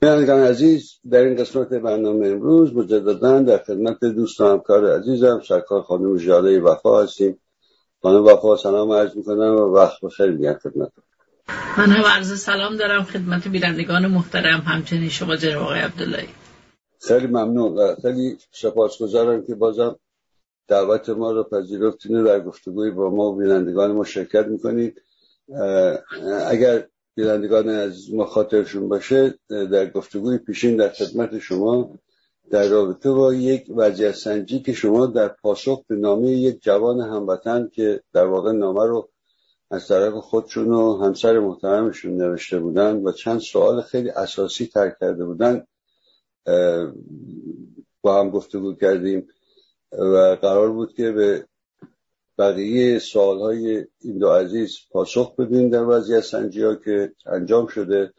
بینندگان عزیز در این قسمت برنامه امروز مجددا در خدمت دوست و همکار عزیزم سرکار خانم جاله وفا هستیم. خانم وفا سلام عرض می‌کنم و وقت بخیر میگم خدمت من هم عرض سلام دارم خدمت بینندگان محترم همچنین شما جناب آقای عبداللهی. خیلی ممنون و خیلی سپاسگزارم که بازم دعوت ما رو پذیرفتین و در گفتگوی با ما و بینندگان ما شرکت می‌کنید. اگر بینندگان از ما خاطرشون باشه در گفتگوی پیشین در خدمت شما در رابطه با یک وضعیت سنجی که شما در پاسخ به نامه یک جوان هموطن که در واقع نامه رو از طرف خودشون و همسر محترمشون نوشته بودن و چند سوال خیلی اساسی ترک کرده بودن با هم گفتگو کردیم و قرار بود که به بقیه سوالهای این دو عزیز پاسخ بدین در وضعیت سنجی ها که انجام شده.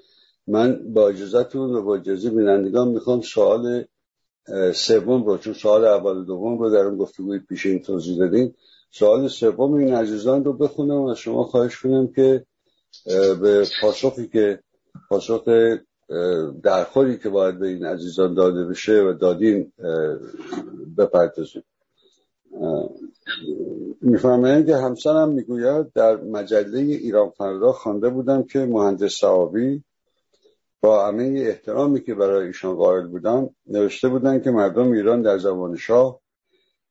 من با اجازتون و با اجازه بینندگان می‌خوام سوال سوم رو چون سوال اول و دوم رو در اون گفتگوی پیشین توضیح دادیم سوال سوم این عزیزان رو بخونم و شما خواهش کنم که به پاسخی که پاسخ درخوری که باید به این عزیزان داده بشه و دادین بپردازیم. می‌فهمه که همسرم می‌گوید در مجله ایران فردا خوانده بودم که مهندس صحابی با همه احترامی که برای ایشان قائل بودم نوشته بودن که مردم ایران در زمان شاه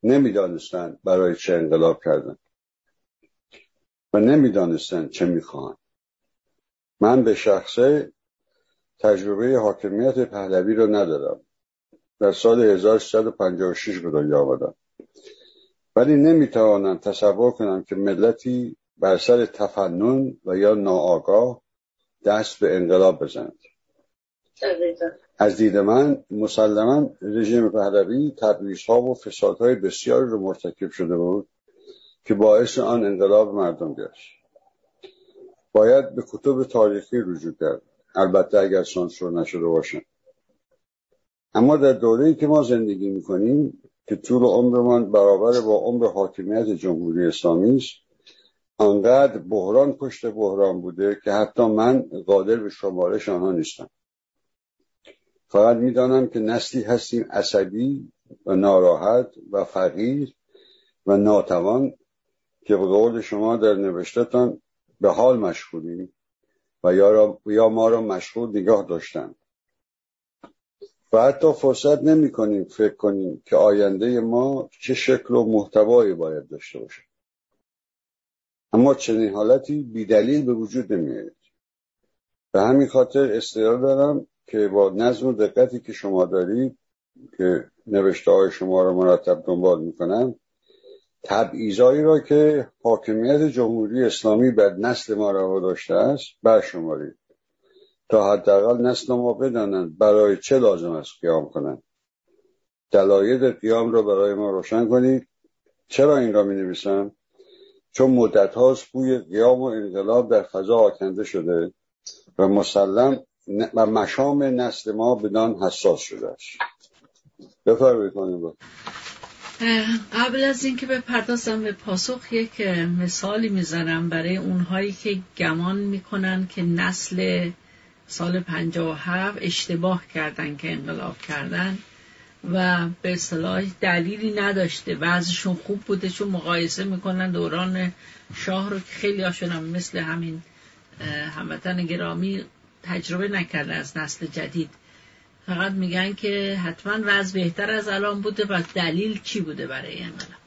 نمی‌دانستند برای چه انقلاب کردن و نمی‌دانستند چه می‌خواهند. من به شخصه تجربه حاکمیت پهلوی رو ندارم. در سال 1356 به دنیا آمدم. ولی نمی‌توانم تصور کنم که ملتی بر سر تفنن و یا ناآگاه دست به انقلاب بزند. از دید من مسلما رژیم پهلوی تبعیض ها و فسادهای بسیاری رو مرتکب شده بود که باعث آن انقلاب مردم گشت. باید به کتب تاریخی رجوع کرد. البته اگر سانسور نشده باشن اما در دوره‌ای که ما زندگی می‌کنیم که طول عمرمان برابر با عمر حاکمیت جمهوری اسلامی است آنقدر بحران پشت بحران بوده که حتی من قادر به شمارش آنها نیستم. فقط می‌دانم که نسلی هستیم عصبی و ناراحت و فقیر و ناتوان که به قول شما در نوشتتان به حال مشغولیم و یا, ما را مشغول نگاه داشتن و حتی فرصت نمی کنیم فکر کنیم که آینده ما چه شکل و محتوایی باید داشته باشه. اما چنین حالتی بیدلیل به وجود نمیآید. به همین خاطر استرار دارم که با نظم و دقتی که شما دارید که نوشته های شما را مرتب دنبال می‌کنم تبعیضایی را که حاکمیت جمهوری اسلامی بر نسل ما روا داشته است برشمارید تا حداقل نسل ما بدانند برای چه لازم است قیام کنند. دلایل قیام را برای ما روشن کنید. چرا این را می نویسم چون مدت هاست بوی قیام و انقلاب در فضا آکنده شده و مسلم و مشام نسل ما بدان حساس شده است. کنیم قبل از اینکه بپردازم به پاسخ یک مثالی می‌زنم برای اونهایی که گمان می‌کنن که نسل سال 57 اشتباه کردن که انقلاب کردن و به اصطلاح دلیلی نداشته. بعضشون خوب بوده چون مقایسه می‌کنن دوران شاه رو که خیلی هاشون مثل همین هموطن گرامی تجربه نکرده از نسل جدید. فقط میگن که حتما وضع بهتر از الان بوده و دلیل چی بوده برای انقلاب.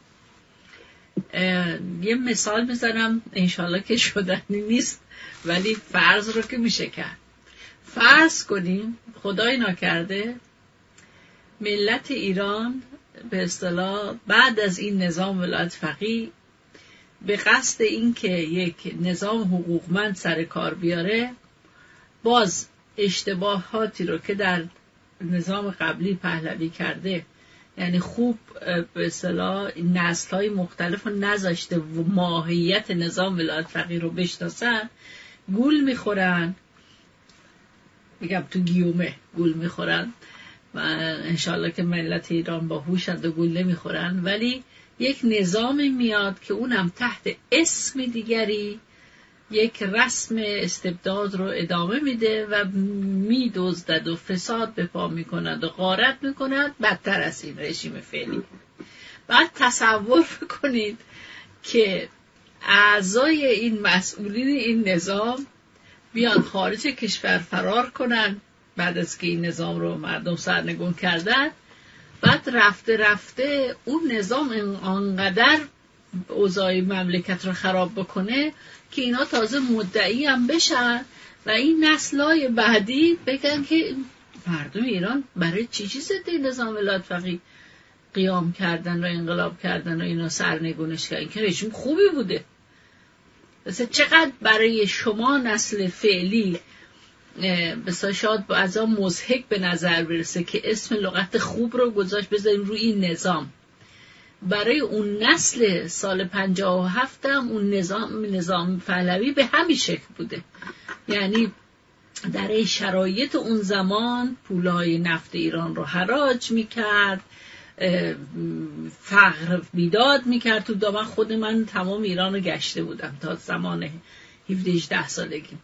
یه مثال می‌زنم. انشالله که شدنی نیست ولی فرض رو که میشه کرد. فرض کنیم خدای ناکرده ملت ایران به اصطلاح بعد از این نظام ولایت فقی به قصد اینکه یک نظام حقوقمند سر کار بیاره باز اشتباهاتی رو که در نظام قبلی پهلوی کرده یعنی خوب به اصطلاح نسل های مختلف رو نذاشته و ماهیت نظام ولایت فقیه رو بشناسن گول می‌خورن. میگم تو گیومه گول می‌خورن و انشالله که ملت ایران با هوشند و گول نمی‌خورن. ولی یک نظام میاد که اونم تحت اسم دیگری یک رسم استبداد رو ادامه میده و میدزدد و فساد به پا می‌کند و غارت می‌کند. بدتر از این رژیم فعلی. بعد تصور کنید که اعضای این مسئولین این نظام بیان خارج کشور فرار کنن بعد از که این نظام رو مردم سرنگون کردن. بعد رفته رفته اون نظام آنقدر اوضاع مملکت رو خراب بکنه که اینا تازه مدعی هم بشن و این نسلای بعدی بگن که مردم ایران برای چی چیز نظام ولایت فقیه قیام کردن و انقلاب کردن و اینا سرنگونش کردن. که رژیم خوبی بوده. چقدر برای شما نسل فعلی بسا شاید از آن مزهک به نظر برسه که اسم لغت خوب رو گذاشت بذاریم روی این نظام. برای اون نسل سال 57 هم اون نظام نظام پهلوی به همین شکل بوده. یعنی در شرایط اون زمان پولای نفت ایران رو حراج می‌کرد. فقر بیداد می‌کرد تو دامن. خود من تمام ایران رو گشته بودم تا زمان 17 سالگی.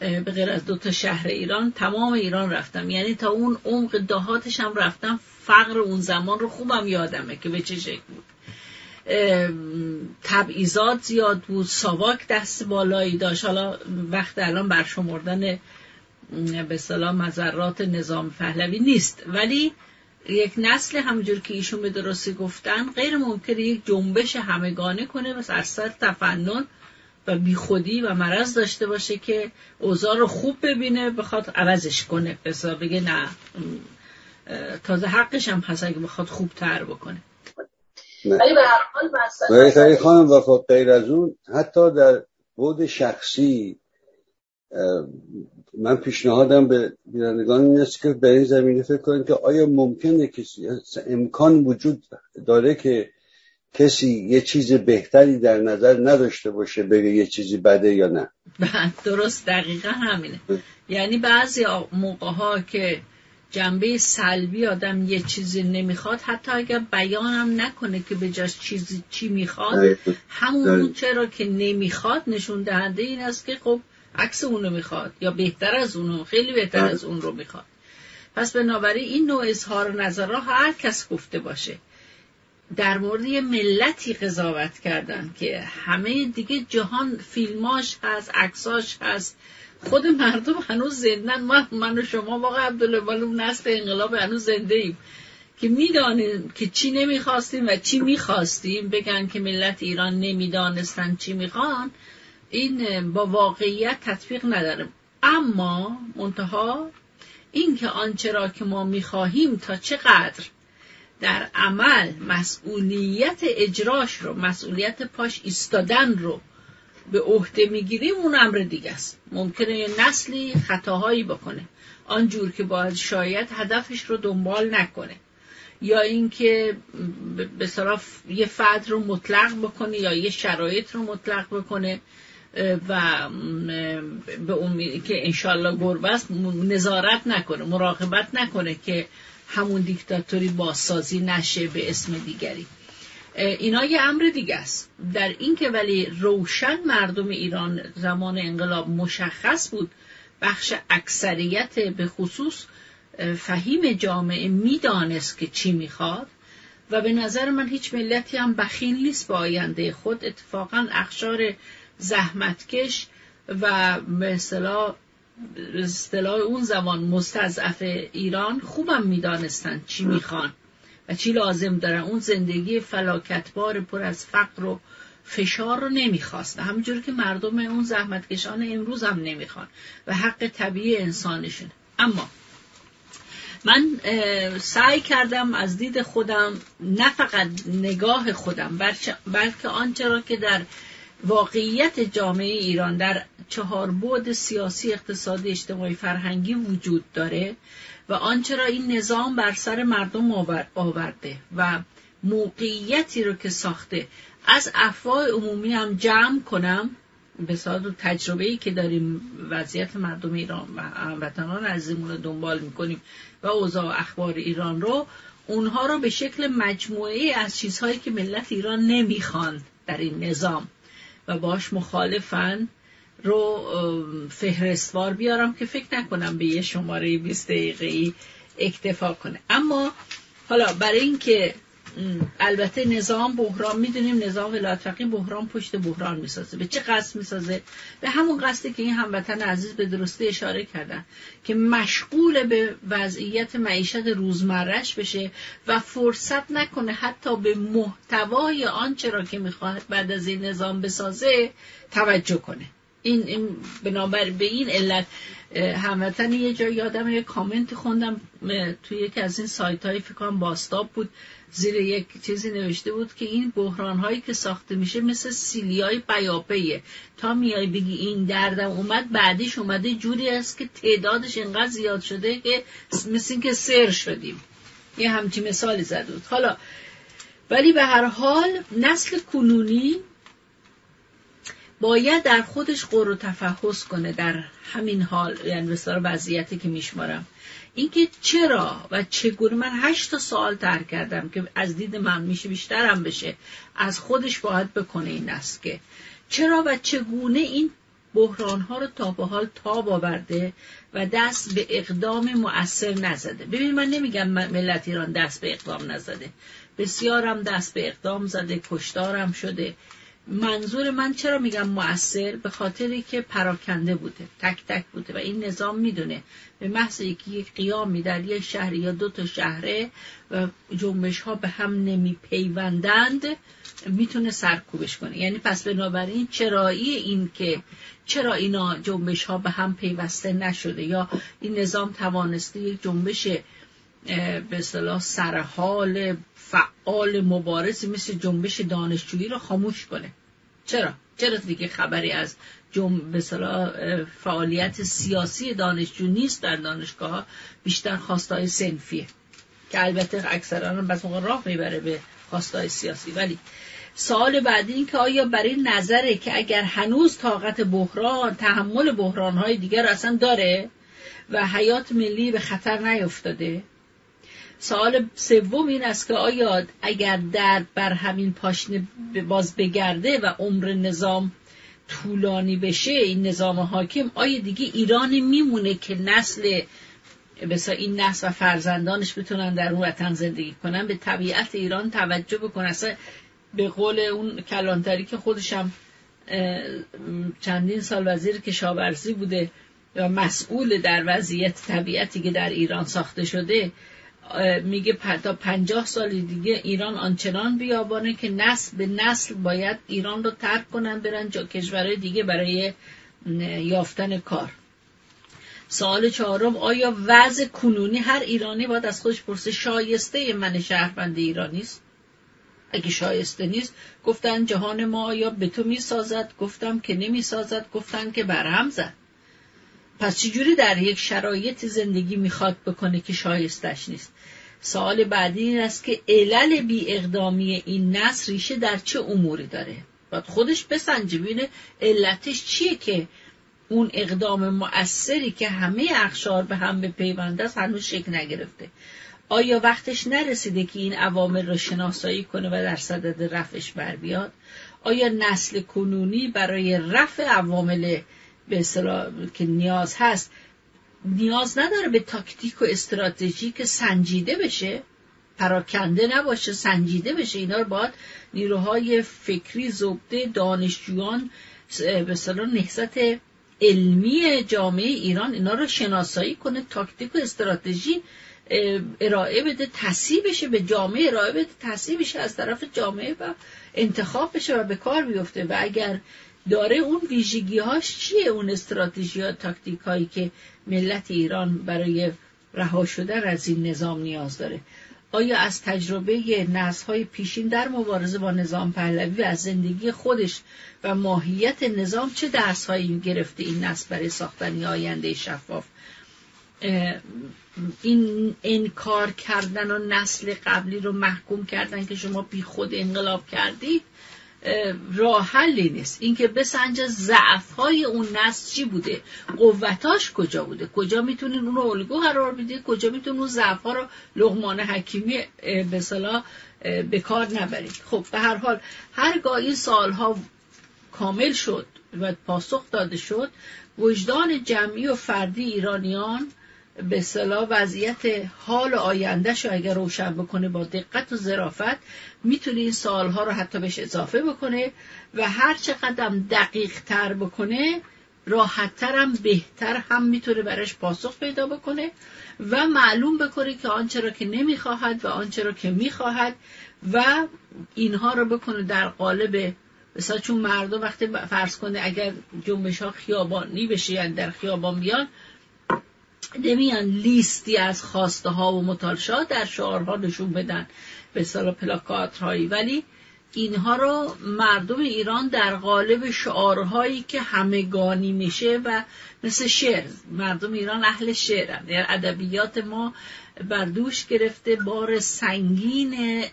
به غیر از دو تا شهر ایران تمام ایران رفتم. یعنی تا اون عمق دهاتش هم رفتم. فقر اون زمان رو خوبم یادمه که به چه شکل بود. تبعیضات زیاد بود. ساواک دست بالایی داشت. حالا وقت الان برشمردن به صلاح مذرات نظام پهلوی نیست. ولی یک نسل همجور که ایشون به درستی گفتن غیر ممکنه یک جنبش همگانه کنه و سرسر تفنن و بیخودی و مرض داشته باشه که اوضاع رو خوب ببینه بخواد عوضش کنه. بسا بگه نه تازه حقش هم هست اگه بخواد خوب تر بکنه ولی به هر حال خانم و خود غیر از اون حتی در بود شخصی من پیشنهادم به بینندگان این است که در این زمینه فکر کنید که آیا ممکنه کسی امکان وجود داره که کسی یه چیز بهتری در نظر نداشته باشه بگه یه چیزی بده یا نه؟ درست دقیقا همینه. یعنی بعضی موقع ها که جنبه سلبی آدم یه چیزی نمی‌خواد حتی اگر بیانم نکنه که به جاش چیزی چی می‌خواد همون چرا که نمی‌خواد نشون دهنده این است که خب عکس اونو می‌خواد یا بهتر از اونو خیلی بهتر از اون رو می‌خواد. پس بنابراین این نوع اظهار نظرها هر کس گفته باشه. در مورد یه ملتی قضاوت کردن که همه دیگه جهان فیلماش هست عکساش هست. خود مردم هنوز زندن. من, من و شما واقعا عبدالله نسل انقلاب هنوز زنده ایم. که می‌دانیم که چی نمی‌خواستیم و چی می‌خواستیم. بگن که ملت ایران نمی‌دانستن چی می‌خوان. این با واقعیت تطبیق نداره اما منتها این که آنچه را که ما می‌خواهیم تا چقدر در عمل مسئولیت اجراش رو مسئولیت پاش ایستادن رو به عهده می‌گیریم اون امر دیگه است. ممکنه یه نسلی خطاهایی بکنه. آنجور که باید شاید هدفش رو دنبال نکنه. یا اینکه به صرف یه فرد رو مطلق بکنه یا یه شرایط رو مطلق بکنه. و به امید که انشالله گربه است نظارت نکنه مراقبت نکنه که همون دیکتاتوری بازسازی نشه به اسم دیگری. اینا یه امر دیگه است. در این که ولی روشن مردم ایران زمان انقلاب مشخص بود بخش اکثریت به خصوص فهیم جامعه می‌دانست که چی می‌خواد و به نظر من هیچ ملتی هم بخیل نیست با آینده خود. اتفاقا اخشار زحمتکش و به اصطلاح اون زمان مستضعف ایران خوبم می‌دانستن چی می‌خوان و چی لازم دارن. اون زندگی فلاکتبار پر از فقر و فشار رو نمی‌خواستن همونجور که مردم اون زحمتکشان امروز هم نمی‌خوان و حق طبیعی انسانشون. اما من سعی کردم از دید خودم نه فقط نگاه خودم بلکه آنچه را که در واقعیت جامعه ایران در چهار بود سیاسی اقتصادی اجتماعی فرهنگی وجود داره و آنچه را این نظام بر سر مردم آورده و موقعیتی رو که ساخته. از افواه عمومی هم جمع کنم. به صورت تجربه ای که داریم وضعیت مردم ایران و هموطنان عزیزمون رو دنبال می‌کنیم و اوضاع اخبار ایران رو اونها رو به شکل مجموعه از چیزهایی که ملت ایران نمی‌خوان در این نظام و باش مخالفن رو فهرستوار بیارم که فکر نکنم به یه شماره 20 دقیقه ای اکتفا کنه. اما حالا برای اینکه البته نظام بحران می‌دونیم نظام ولایت فقیه بحران پشت بحران می‌سازه. به چه قصد می‌سازه؟ به همون قصدی که این هموطن عزیز به درستی اشاره کردن که مشغول به وضعیت معیشت روزمرش بشه و فرصت نکنه حتی به محتوای آنچه را که می‌خواهد بعد از این نظام بسازه توجه کنه. این, این بنابر به این علت هموطن یه جا یادم یه کامنت خوندم توی یکی از این سایت های فکرم باستاب بود زیر یک چیزی نوشته بود که این بحران هایی که ساخته میشه مثل سیلی های قیاپه تا میای بگی این دردم اومد بعدیش اومده جوری است که تعدادش انقدر زیاد شده که مثل این که سر شدیم. یه همچی مثالی زده بود. حالا ولی به هر حال نسل کنونی باید در خودش قر و تفحص کنه در همین حال یعنی بسیار وضعیتی که میشمارم. اینکه چرا و چگونه؟ من هشت تا سوال تر کردم که از دید من میشه بیشترم بشه. از خودش باید بکنه این است که چرا و چگونه این بحران ها رو تا به حال تاب آورده و دست به اقدام مؤثر نزده. ببین من نمیگم ملت ایران دست به اقدام نزده. بسیارم دست به اقدام زده کشتارم شده. منظور من چرا میگم مؤثر؟ به خاطری که پراکنده بوده تک تک بوده و این نظام می‌دونه. به محض یکی یک قیامی در یک شهر یا دو تا شهره و جنبش ها به هم نمی پیوندند می‌تونه سرکوبش کنه. یعنی پس بنابراین چرایی این که چرا اینا جنبش ها به هم پیوسته نشده یا این نظام توانسته یک جنبش به اصطلاح سرحال فعال مبارزی مثل جنبش دانشجویی رو خاموش کنه. چرا؟ چرا دیگه خبری از جم به فعالیت سیاسی دانشجو نیست در دانشگاه بیشتر خواستای سنفیه. که البته اکثرا هم بس راه می‌بره به خواستای سیاسی. ولی سوال بعدی این که آیا برای نظره که اگر هنوز طاقت بحران تحمل بحران های دیگر اصلا داره و حیات ملی به خطر نیفتاده سوال سوم این است که آیا اگر درد بر همین پاشنه باز بگرده و عمر نظام طولانی بشه این نظام حاکم آیا دیگه ایران میمونه که نسل بسا این نسل و فرزندانش بتونن در اون وطن زندگی کنن؟ به طبیعت ایران توجه بکنن. اصلا به قول اون کلانتری که خودشم چندین سال وزیر کشاورزی بوده و مسئول در وضعیت طبیعتی که در ایران ساخته شده میگه تا پنجاه سال دیگه ایران آنچنان بیابانه که نسل به نسل باید ایران رو ترک کنن برن جا کشورهای دیگه برای یافتن کار. سوال چهارم آیا وضع کنونی هر ایرانی باید از خودش پرسه شایسته من شهروند ایرانی است؟ اگه شایسته نیست گفتن جهان ما آیا به تو می‌سازد؟ گفتم که نمی‌سازد. گفتن که برهم زد. پس چجوری در یک شرایط زندگی می‌خواد بکنه که شایستش نیست؟ سوال بعدی این است که علل بی اقدامی این نسل ریشه در چه اموری داره؟ باید خودش بسنجه بینه علتش چیه که اون اقدام مؤثری که همه اخشار به هم به پیونده است هنوز شکل نگرفته. آیا وقتش نرسیده که این عوامل رو شناسایی کنه و در صدد رفعش بر بیاد؟ آیا نسل کنونی برای رفع عوامل به که نیاز هست. نیاز نداره به تاکتیک و استراتژی که سنجیده بشه. پراکنده نباشه سنجیده بشه. اینا رو باید نیروهای فکری زبده دانشجویان به نهزت علمی جامعه ایران اینا رو شناسایی کنه تاکتیک و استراتژی ارائه بده تصیب بشه به جامعه ارائه بده تصیب بشه از طرف جامعه و انتخاب بشه و به کار بیفته. و اگر داره اون ویژگی هاش چیه؟ اون استراتژی ها تاکتیک هایی که ملت ایران برای رها شدن از این نظام نیاز داره. آیا از تجربه نسل های پیشین در مبارزه با نظام پهلوی و از زندگی خودش و ماهیت نظام چه درس هایی گرفته این نسل برای ساختن آینده شفاف؟ این انکار کردن و نسل قبلی رو محکوم کردن که شما بی خود انقلاب کردید راه حلی نیست. اینکه بسنج ضعف های اون نسل چی بوده؟ قوتاش کجا بوده؟ کجا می‌تونین اون رو الگو قرار بدید کجا می‌تونین اون ضعف ها رو لغمان حکیمی به به کار نبرید؟ خب به هر حال هرگاه این سالها کامل شد و پاسخ داده شد وجدان جمعی و فردی ایرانیان به صلاح وضعیت حال آیندهش اگر روشن بکنه با دقت و ظرافت می‌تونه این سالها رو حتی بهش اضافه بکنه و هر چقدر دقیق تر بکنه راحتتر هم بهتر هم می‌تونه برش پاسخ پیدا بکنه و معلوم بکنه که آنچه را که نمی‌خواهد و آنچه را که می‌خواهد و اینها رو بکنه در قالب مثلا چون مردم وقتی فرض کنه اگر جنبش ها خیابانی بشه در خیابان بیان نمیان لیستی از خواسته ها و مطالشات در شعارها نشون بدن به اصطلاح پلاکات هایی ولی اینها رو مردم ایران در قالب شعارهایی که همگانی میشه و مثل شعر مردم ایران اهل شعرن. در ادبیات ما بر دوش گرفته بار سنگین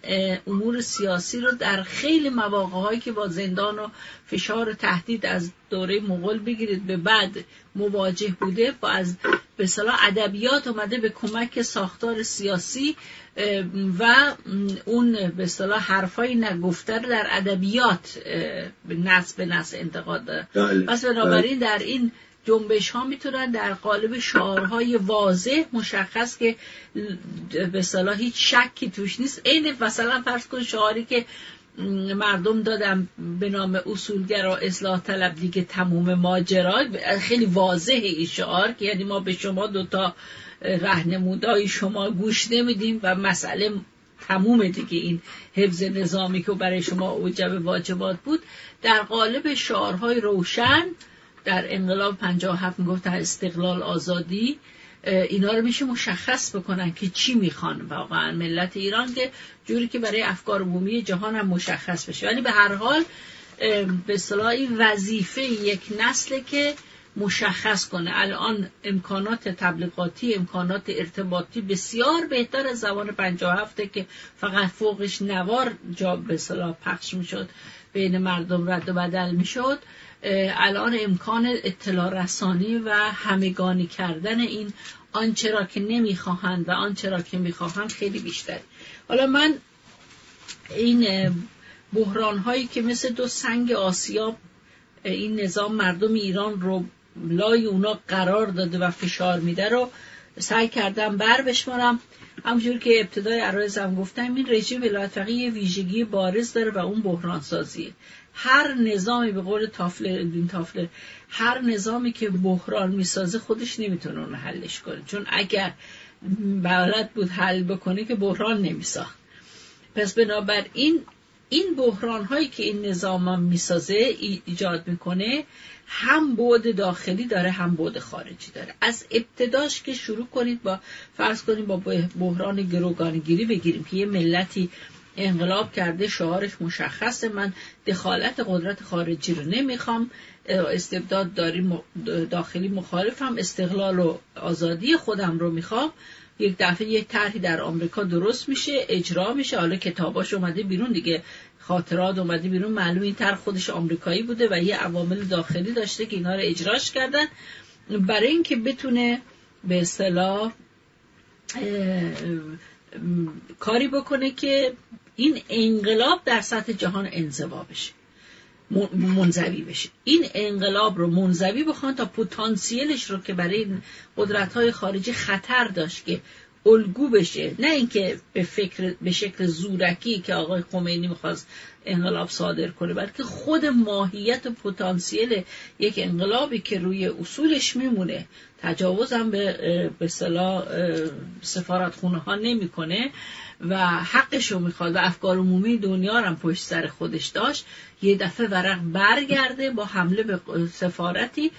امور سیاسی رو در خیلی مواقع هایی که با زندان و فشار و تهدید از دوره مغول بگیرید به بعد مواجه بوده با از به صلاح ادبیات اومده به کمک ساختار سیاسی و اون به اصطلاح حرفای نگفته در ادبیات نصب به نصب انتقاد داره بله. پس بنابراین در این جنبش ها می‌تونن در قالب شعارهای واضح مشخص که به صلاح هیچ شکی توش نیست. عین مثلا فرض کن شعاری که مردم دادم به نام اصولگرا اصلاح طلب دیگه تموم ماجرا خیلی واضح این شعار که یعنی ما به شما دوتا رهنمودای شما گوش نمیدیم و مسئله تموم دیگه. این حفظ نظامی که برای شما اوجب واجبات بود در قالب شعارهای روشن در انقلاب 57 می‌گفت استقلال آزادی اینا رو میشه مشخص بکنن که چی می‌خوان واقعا ملت ایران که جوری که برای افکار عمومی جهان هم مشخص بشه. ولی به هر حال به اصطلاح وظیفه یک نسل که مشخص کنه. الان امکانات تبلیغاتی امکانات ارتباطی بسیار بهتر از زمان 57 که فقط فوقش نوار جا به اصطلاح پخش می‌شد بین مردم رد و بدل می‌شد. الان امکان اطلاع رسانی و همگانی کردن این آنچه را که نمی‌خواهند و آنچه را که می‌خواهند خیلی بیشتر حالا من این بحران هایی که مثل دو سنگ آسیاب این نظام مردم ایران رو لای اونا قرار داده و فشار میده رو سعی کردم بر بشمارم. همونجور که ابتدای عرایزم گفتم این رژیم ولایت فقیه ویژگی بارز داره و اون بحران سازیه هر نظامی به قول تافلر دین تافلر هر نظامی که بحران می‌سازه خودش نمی‌تونه اون حلش کنه. چون اگر بلد بود حل بکنه که بحران نمیساخت. پس بنابراین این بحران هایی که این نظام می‌سازه ایجاد می‌کنه هم بود داخلی داره هم بود خارجی داره. از ابتداش که شروع کنید با فرض کنید با بحران گروگانگیری بگیریم که یه ملتی انقلاب کرده شعارش مشخصه من دخالت قدرت خارجی رو نمی‌خوام استبداد داری داخلی مخالفم استقلال و آزادی خودم رو می‌خوام. یک دفعه یک طرحی در آمریکا درست میشه اجرا میشه. حالا کتاباش اومده بیرون دیگه خاطرات اومده بیرون. معلوم این طرح خودش آمریکایی بوده و یه عوامل داخلی داشته که اینا رو اجراش کردن. برای اینکه بتونه به اصطلاح کاری بکنه که این انقلاب در سطح جهان انزوا بشه. منزوی بشه. این انقلاب رو منزوی بخوان تا پتانسیلش رو که برای قدرت های خارجی خطر داشت که الگو بشه. نه اینکه به فکر به شکل زورکی که آقای خمینی می‌خواست انقلاب صادر کنه بلکه خود ماهیت و پتانسیل یک انقلابی که روی اصولش میمونه. تجاوز هم به به سفارت خونه ها نمی‌کنه و حقش رو می‌خواد و افکار عمومی دنیا هم پشت سر خودش داشت. یه دفعه ورق برگرده با حمله به سفارتی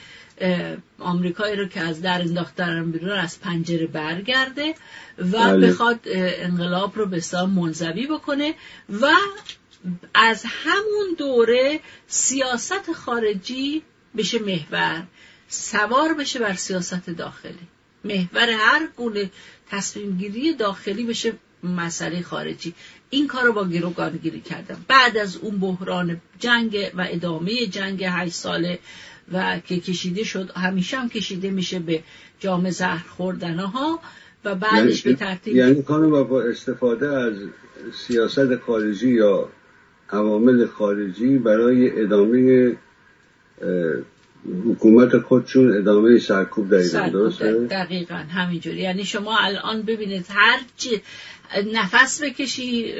آمریکایی رو که از در انداختن بیرون از پنجره برگرده و بله. بخواد انقلاب رو به منزوی بکنه و از همون دوره سیاست خارجی بشه محور سوار بشه بر سیاست داخلی محور هر گونه تصمیم گیری داخلی بشه مسئله خارجی. این کار رو با گروگانگیری کردم. بعد از اون بحران جنگ و ادامه جنگ هشت ساله و که کشیده شد همیشه هم کشیده میشه به جام زهر خوردنه ها و بعدش یعنی به ترتیب یعنی با استفاده از سیاست خارجی یا عوامل خارجی برای ادامه حکومت خودشون ادامه سرکوب در ایران درسته؟ دقیقا همینجوری یعنی شما الان ببینید هر چی نفس بکشی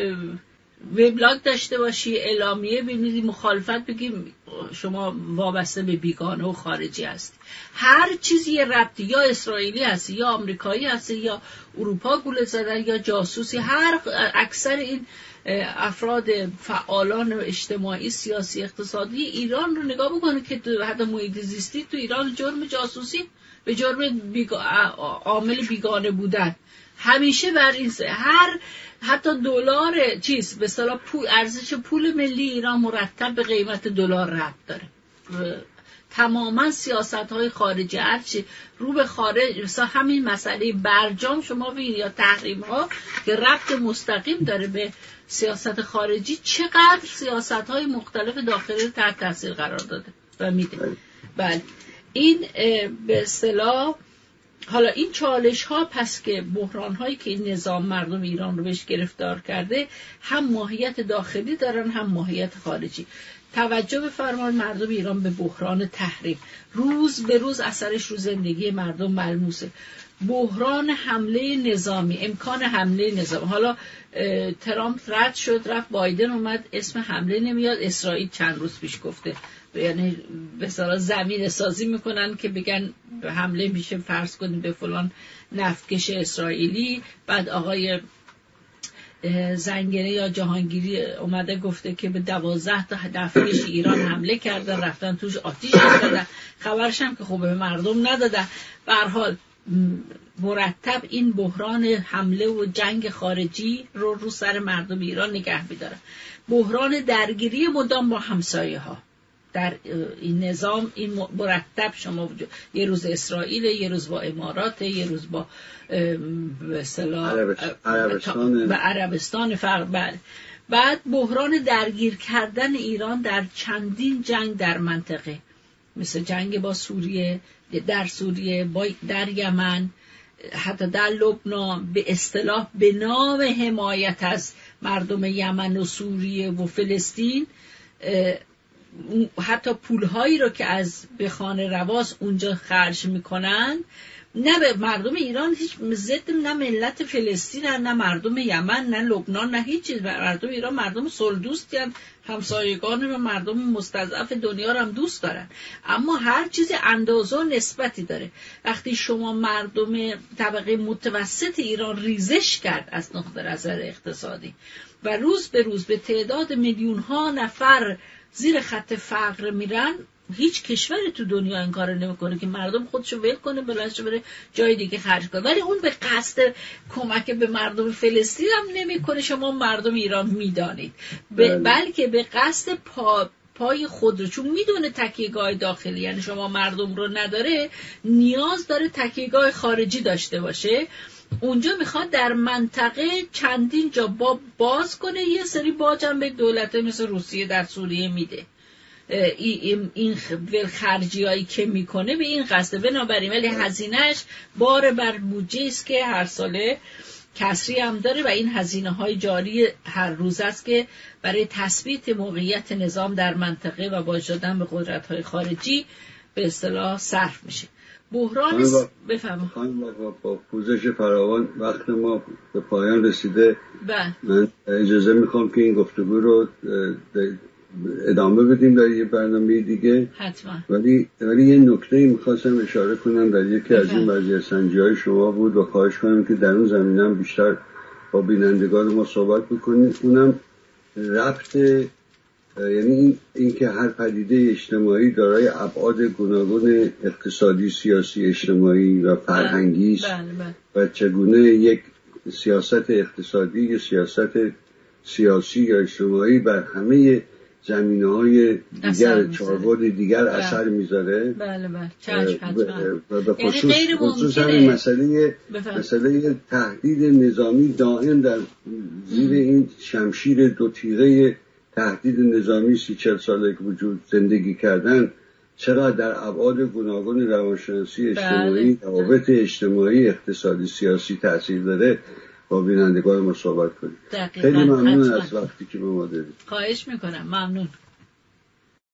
وبلاگ داشته باشی اعلامیه ببینید مخالفت بگیم شما وابسته به بیگانه و خارجی هستی هر چیزی یه ربطی یا اسرائیلی هستی یا آمریکایی هستی یا اروپا گوله زدن یا جاسوسی هر اکثر این افراد فعالان اجتماعی سیاسی اقتصادی ایران رو نگاه بکنه که حتی محیط زیستی تو ایران جرم جاسوسی به جرم. عامل بیگانه بودن همیشه بر این هر حتی دلار چیز به اصطلاح پول ارزش پول ملی ایران مرتب به قیمت دلار ربط داره. تماما سیاست های خارجی هرچی رو به خارج مثلا همین مسئله برجام شما ببینید یا تحریم ها که ربط مستقیم داره به سیاست خارجی چقدر سیاست های مختلف داخلی تحت تاثیر قرار داده و میده. بله, بله. این به اصطلاح حالا این چالش ها پس که بحران هایی که این نظام مردم ایران رو بهش گرفتار کرده هم ماهیت داخلی دارن هم ماهیت خارجی. توجه بفرمان مردم ایران به بحران تحریم. روز به روز اثرش رو زندگی مردم ملموسه. بحران حمله نظامی امکان حمله نظامی. حالا ترامپ رد شد رفت بایدن اومد اسم حمله نمیاد. اسرائیل چند روز پیش گفته. یعنی به زمین سازی می‌کنن که بگن حمله میشه فرض کنیم به فلان نفتکش اسرائیلی. بعد آقای زنگره یا جهانگیری اومده گفته که به دوازده تا نفتکش ایران حمله کردن رفتن توش آتیش دادن خبرش هم که خوب به مردم ندادن. به حال مرتب این بحران حمله و جنگ خارجی رو رو سر مردم ایران نگه میدارن. بحران درگیری مدام با همسایه ها در این نظام این مرتب شما وجود یه روز اسرائیل یه روز با امارات یه روز با عربستان و عربستان فرق بله. بعد بحران درگیر کردن ایران در چندین جنگ در منطقه مثل جنگ با سوریه در سوریه با در یمن حتی در لبنان به اصطلاح به نام حمایت از مردم یمن و سوریه و فلسطین حتی پولهایی رو که از به خانه رواز اونجا خرج می‌کنن نه به مردم ایران هیچ ضد نه ملت فلسطین نه مردم یمن نه لبنان نه هیچ چیز. مردم ایران مردم سلدوستی هم همسایگان و مردم مستضعف دنیا رو هم دوست دارن. اما هر چیزی اندازه و نسبتی داره. وقتی شما مردم طبقه متوسط ایران ریزش کرد از نقطه نظر اقتصادی و روز به روز به تعداد میلیون ها نفر زیر خط فقر میرن هیچ کشوری تو دنیا این کار نمی‌کنه که مردم خودشو ول کنه بلنش بره جای دیگه خرج کنه. ولی اون به قصد کمک به مردم فلسطین هم نمی‌کنه شما مردم ایران می‌دانید. بله. بلکه به قصد پا پای خود رو چون می‌دونه تکیهگاه داخلی یعنی شما مردم رو نداره نیاز داره تکیهگاه خارجی داشته باشه. اونجا می‌خواد در منطقه چندین جا با باز کنه یه سری باجم به دولت مثل روسیه در سوریه میده. این خرجی هایی که می‌کنه به این قصده بنابراین ولی هزینهش بار بر بودجه است که هر ساله کسری هم داره و این هزینه های جاری هر روز است که برای تثبیت موقعیت نظام در منطقه و باز شدن به قدرت های خارجی به اصطلاح صرف میشه. بحران بفهم با پوزش فراوان وقت ما به پایان رسیده. بله. من اجازه می‌خوام که این گفتگو رو ادامه بدیم در یه برنامه دیگه. حتما. ولی ولی یه نکته می‌خواستم اشاره کنم در یکی از این وضعیت سنجی های شما بود و خواهش کنم که در اون زمینه بیشتر با بینندگان ما صحبت بکنید. اونم ربط یعنی اینکه هر پدیده اجتماعی دارای ابعاد گوناگون اقتصادی سیاسی اجتماعی و فرهنگی است بله، بله. و چگونه یک سیاست اقتصادی یا سیاست سیاسی یا اجتماعی بر همه زمینه های دیگر چاربود دیگر بله. اثر می‌ذاره. بله بله. و به یعنی خصوص, همین مسئله مسئله تهدید نظامی دائم در زیر این شمشیر دو تیغه تهدید نظامی سی چل ساله که وجود زندگی کردن چرا در ابعاد گوناگون روانشناسی اجتماعی بله. روابط اجتماعی اقتصادی سیاسی تاثیر داره؟ با بینندگان ما صحبت کنیم. خیلی ممنون از وقتی که به ما دارید خواهش می‌کنم. ممنون.